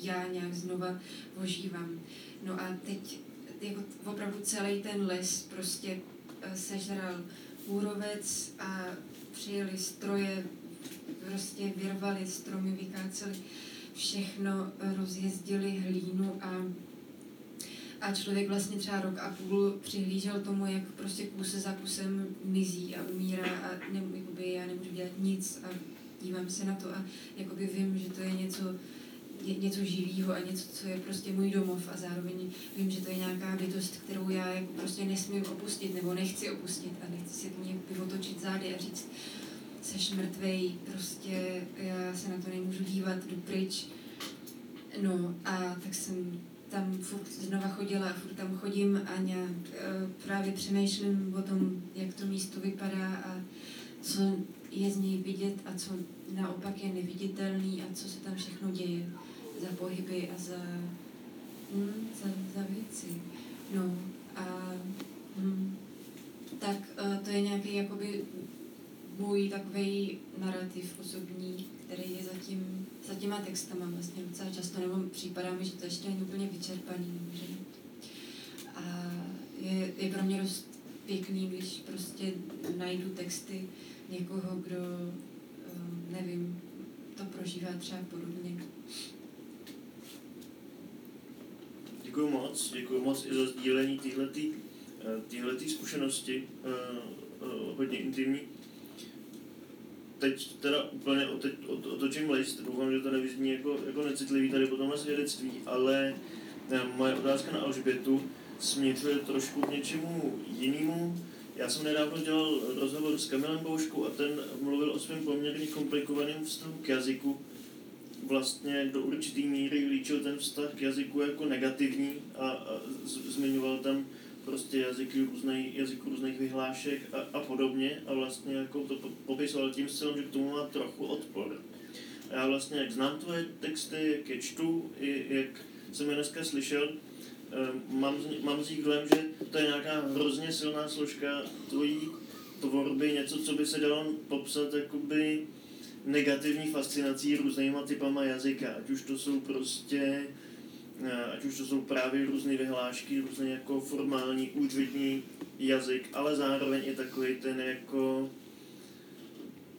já nějak znova ožívám. No a teď jako opravdu celý ten les prostě eh, sežral úrovec a přijeli stroje, prostě vyrvali stromy, vykáceli všechno, rozjezdili hlínu a a člověk vlastně třeba rok a půl přihlížel tomu, jak prostě kuse za kusem mizí a umírá a ne, jakoby já nemůžu dělat nic a dívám se na to a jakoby vím, že to je něco, ně, něco živého a něco, co je prostě můj domov a zároveň vím, že to je nějaká bytost, kterou já jako prostě nesmím opustit nebo nechci opustit a nechci si mě vyvotočit zády a říct, seš mrtvej, prostě já se na to nemůžu dívat, jdu pryč. No a tak jsem tam furt znova chodila a furt tam chodím a nějak uh, právě přemýšlím o tom, jak to místo vypadá a co je z něj vidět a co naopak je neviditelný a co se tam všechno děje za pohyby a za, hm, za, za věci. No a hm, tak uh, to je nějaký jakoby můj takový narrativ osobní, který je zatím, za těma textama vlastně docela často, nebo připadá mi, že to ještě není úplně vyčerpaný. Že? A je, je pro mě dost pěkný, když prostě najdu texty někoho, kdo, um, nevím, to prožívá třeba podobně. Děkuji moc, děkuji moc i za sdílení téhleté zkušenosti, uh, uh, hodně intimní teď teda úplně otoč, otočím list, doufám, že to nevyzní jako, jako necitlivý tady po tomhle svědectví, ale ne, eh, moje otázka na Alžbětu směřuje trošku k něčemu jinému. Já jsem nedávno dělal rozhovor s Kamilem Bouškou a ten mluvil o svém poměrně komplikovaném vztahu k jazyku. Vlastně do určitý míry líčil ten vztah k jazyku jako negativní a, a zmiňoval tam prostě jazyky různej, jazyk různých vyhlášek a, a podobně a vlastně jako to popisoval tím stylem, že k tomu má trochu odpor. A já vlastně, jak znám tvoje texty, jak je čtu, i jak jsem je dneska slyšel, ehm, mám, mám z nich dojem, že to je nějaká hrozně silná složka tvojí tvorby, něco, co by se dalo popsat jakoby negativní fascinací různýma typama jazyka, ať už to jsou prostě ať už to jsou právě různé vyhlášky, různý jako formální, úřední jazyk, ale zároveň i takový ten jako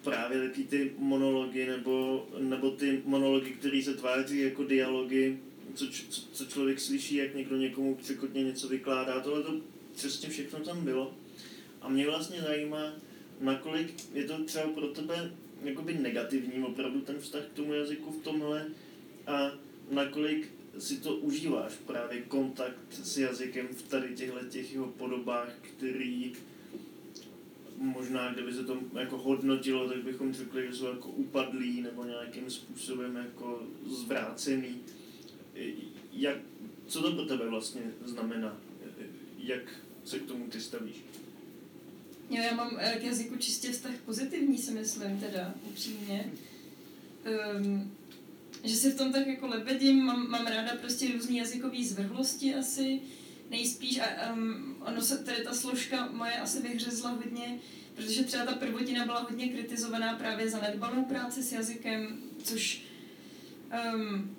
právě taky ty monology nebo, nebo ty monology, které se tváří jako dialogy, co, co, co člověk slyší, jak někdo někomu překotně něco vykládá. Tohle to přesně všechno tam bylo. A mě vlastně zajímá, nakolik je to třeba pro tebe jakoby negativní opravdu ten vztah k tomu jazyku v tomhle a nakolik si to užíváš, právě kontakt s jazykem v tady těchto těch jeho podobách, který možná, kdyby se to jako hodnotilo, tak bychom řekli, že jsou jako upadlý nebo nějakým způsobem jako zvrácený. Jak, co to pro tebe vlastně znamená? Jak se k tomu ty stavíš? Jo, já mám k jazyku čistě vztah pozitivní, si myslím teda, upřímně. Um, že si v tom tak jako lebedím, mám, mám ráda prostě různý jazykový zvrhlosti asi, nejspíš a um, ono se tady ta složka moje asi vyhřezla hodně, protože třeba ta prvotina byla hodně kritizovaná právě za nedbalou práci s jazykem, což um,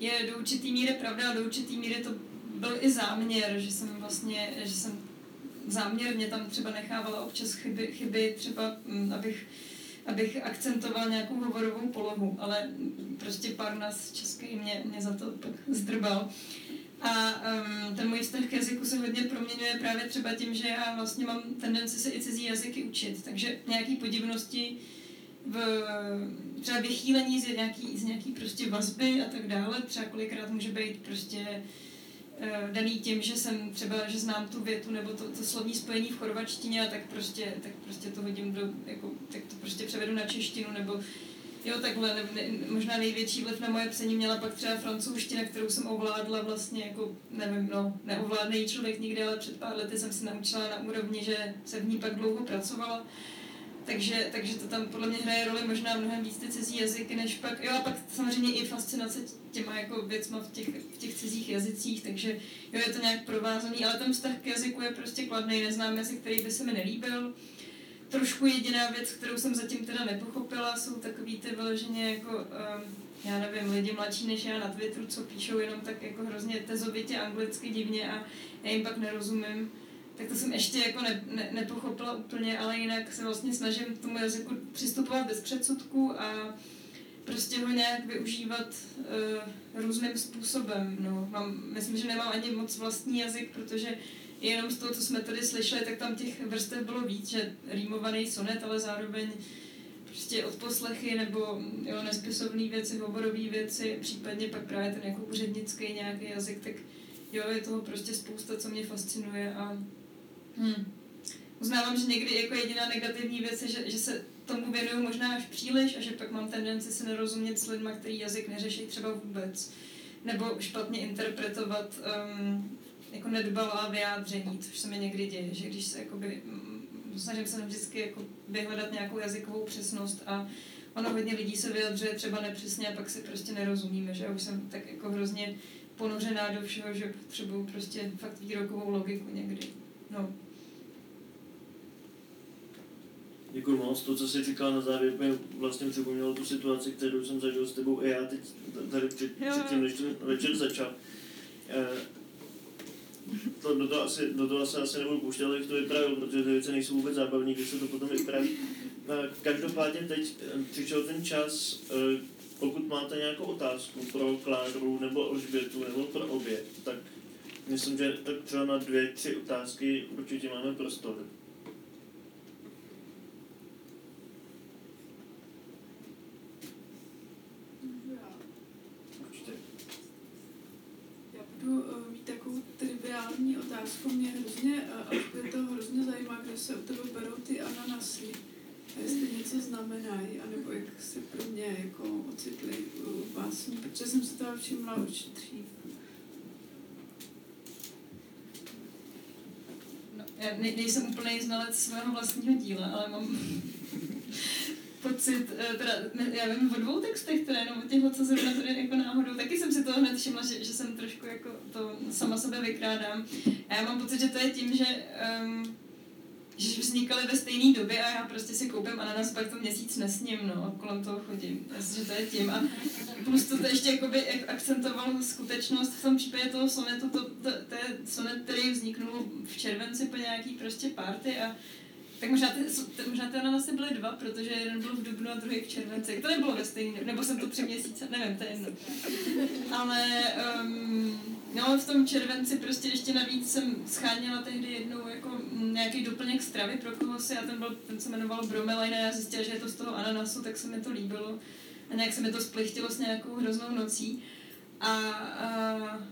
je do určitý míry pravda a do určitý míry to byl i záměr, že jsem vlastně, že jsem záměrně tam třeba nechávala občas chyby, chyby třeba, um, abych abych akcentoval nějakou hovorovou polohu, ale prostě pár nás český mě, mě za to pak zdrbal. A um, ten můj vztah k jazyku se hodně proměňuje právě třeba tím, že já vlastně mám tendenci se i cizí jazyky učit, takže nějaký podivnosti v třeba vychýlení z nějaký, z nějaký prostě vazby a tak dále, třeba kolikrát může být prostě Eh, daný tím, že jsem třeba, že znám tu větu nebo to, to slovní spojení v chorvačtině, tak prostě, tak prostě to hodím do, jako, tak to prostě převedu na češtinu, nebo jo, takhle, ne, ne, možná největší vliv na moje psaní měla pak třeba francouzština, kterou jsem ovládla vlastně jako, nevím, no, neovládne jí člověk nikdy, ale před pár lety jsem se naučila na úrovni, že se v ní pak dlouho pracovala. Takže, takže to tam podle mě hraje roli možná mnohem víc ty cizí jazyky, než pak, jo a pak samozřejmě i fascinace těma jako věcma v těch, v těch cizích jazycích, takže jo, je to nějak provázaný, ale ten vztah k jazyku je prostě kladný, neznám jazyk, který by se mi nelíbil. Trošku jediná věc, kterou jsem zatím teda nepochopila, jsou takový ty vyloženě jako, um, já nevím, lidi mladší než já na Twitteru, co píšou jenom tak jako hrozně tezovitě anglicky divně a já jim pak nerozumím tak to jsem ještě jako ne, ne, nepochopila úplně, ale jinak se vlastně snažím k tomu jazyku přistupovat bez předsudků a prostě ho nějak využívat uh, různým způsobem. No. Mám, myslím, že nemám ani moc vlastní jazyk, protože jenom z toho, co jsme tady slyšeli, tak tam těch vrstev bylo víc, že rýmovaný sonet, ale zároveň prostě odposlechy nebo jo, nespisovné věci, hovorové věci, případně pak právě ten jako úřednický nějaký jazyk, tak jo, je toho prostě spousta, co mě fascinuje a Hmm. Uznávám, že někdy jako jediná negativní věc je, že, že se tomu věnuju možná až příliš a že pak mám tendenci se nerozumět s lidmi, který jazyk neřeší třeba vůbec. Nebo špatně interpretovat um, jako nedbalá vyjádření, což se mi někdy děje, že když se jakoby, mm, snažím se vždycky jako vyhledat nějakou jazykovou přesnost a ono hodně lidí se vyjadřuje třeba nepřesně a pak si prostě nerozumíme, že já už jsem tak jako hrozně ponořená do všeho, že potřebuju prostě fakt výrokovou logiku někdy. No. Děkuji moc. To, co jsi říkal na závěr, mi vlastně připomnělo tu situaci, kterou jsem zažil s tebou i já teď tady před, předtím, než ten večer začal. Eh, to, do, toho asi, do toho se asi nebudu pouštět, ale to vypravil, protože ty věci nejsou vůbec zábavné, když se to potom vypraví. Eh, každopádně teď eh, přišel ten čas, pokud máte nějakou otázku pro Kláru nebo Alžbětu nebo pro obě, tak myslím, že tak třeba na dvě, tři otázky určitě máme prostor. Určitě. Já budu uh, mít takovou triviální otázku. Mě hrozně, uh, Alžběto, hrozně zajímá, kde se u tebe berou ty ananasy. A jestli něco znamenají, anebo jak se pro mě jako ocitli v básni, protože jsem se toho všimla už dřív. No, já ne, nejsem úplný znalec svého vlastního díla, ale mám pocit, eh, teda, já vím o dvou textech, které jenom od těchto, co zrovna tady jako náhodou, taky jsem si toho hned všimla, že, že jsem trošku jako to sama sebe vykrádám. A já mám pocit, že to je tím, že um, že vznikaly ve stejné době a já prostě si koupím ananas, pak to měsíc nesním, no, a kolem toho chodím. Myslím, že to je tím. A plus to, to ještě jakoby akcentovalo skutečnost v tom případě toho sonetu, to, to, to je sonet, který vzniknul v červenci po nějaký prostě party a tak možná ty, možná ty ananasy byly dva, protože jeden byl v dubnu a druhý v červenci. To nebylo ve stejný, nebo jsem to tři měsíce, nevím, to je jedno. Ale um, no, v tom červenci prostě ještě navíc jsem scháněla tehdy jednou jako nějaký doplněk stravy pro koho si a ten, byl, ten se jmenoval bromelina a já zjistila, že je to z toho ananasu, tak se mi to líbilo. A nějak se mi to splichtilo s nějakou hroznou nocí. A, a,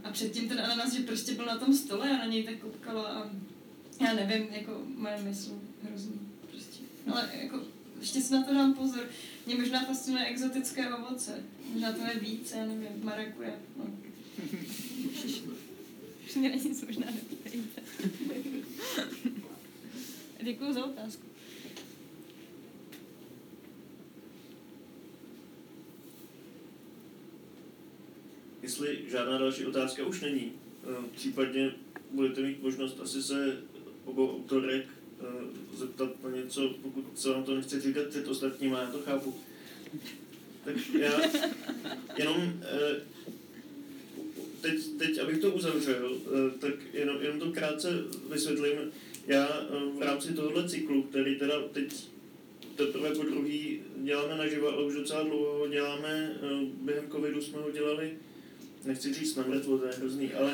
a předtím ten ananas, že prostě byl na tom stole a na něj tak koukala a já nevím, jako moje mysl hrozný prostě. Ale jako, ještě si na to dám pozor. Mě možná fascinuje exotické ovoce. Možná to je víc, já nevím, marakuje. No. Už mě na nic možná neptejte. Děkuji za otázku. Jestli žádná další otázka už není, eh, případně budete mít možnost asi se obou autorek zeptat na něco, pokud se vám to nechce říkat před ostatními, já to chápu. Tak já jenom eh, teď, teď abych to uzavřel, tak jenom, jenom to krátce vysvětlím. Já v rámci tohohle cyklu, který teda teď teprve po druhý děláme naživo, ale už docela dlouho ho děláme, během covidu jsme ho dělali nechci říct na mrtvo, to je hrozný, ale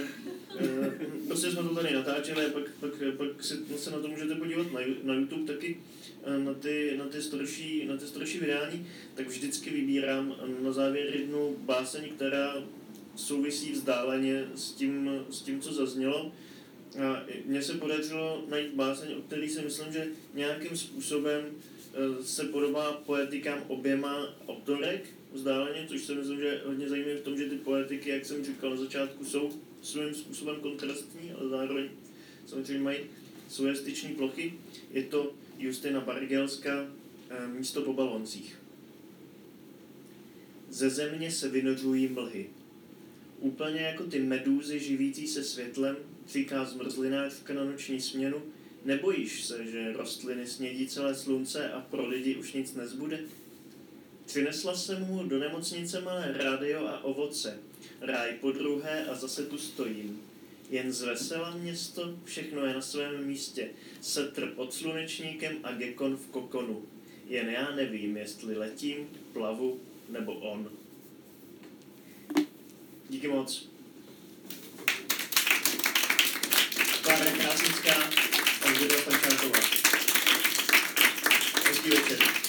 e, prostě jsme to tady natáčeli a pak, pak, pak si, se na to můžete podívat na, na YouTube taky, e, na ty, na ty starší, na ty starší vydání, tak vždycky vybírám na závěr jednu báseň, která souvisí vzdáleně s tím, s tím co zaznělo. A mně se podařilo najít báseň, o který si myslím, že nějakým způsobem se podobá poetikám oběma autorek, vzdáleně, což si myslím, že hodně zajímavé v tom, že ty poetiky, jak jsem říkal na začátku, jsou svým způsobem kontrastní, ale zároveň samozřejmě mají svoje styční plochy. Je to Justina Bargelská eh, Místo po baloncích. Ze země se vynořují mlhy. Úplně jako ty medúzy živící se světlem, říká zmrzlinářka na noční směnu, nebojíš se, že rostliny snědí celé slunce a pro lidi už nic nezbude? Přinesla jsem mu do nemocnice malé rádio a ovoce. Ráj po druhé a zase tu stojím. Jen zvesela město, všechno je na svém místě. Setr pod slunečníkem a gekon v kokonu. Jen já nevím, jestli letím, plavu nebo on. Díky moc. Klára Krásnická a Židová Pančáková. Hezký večer.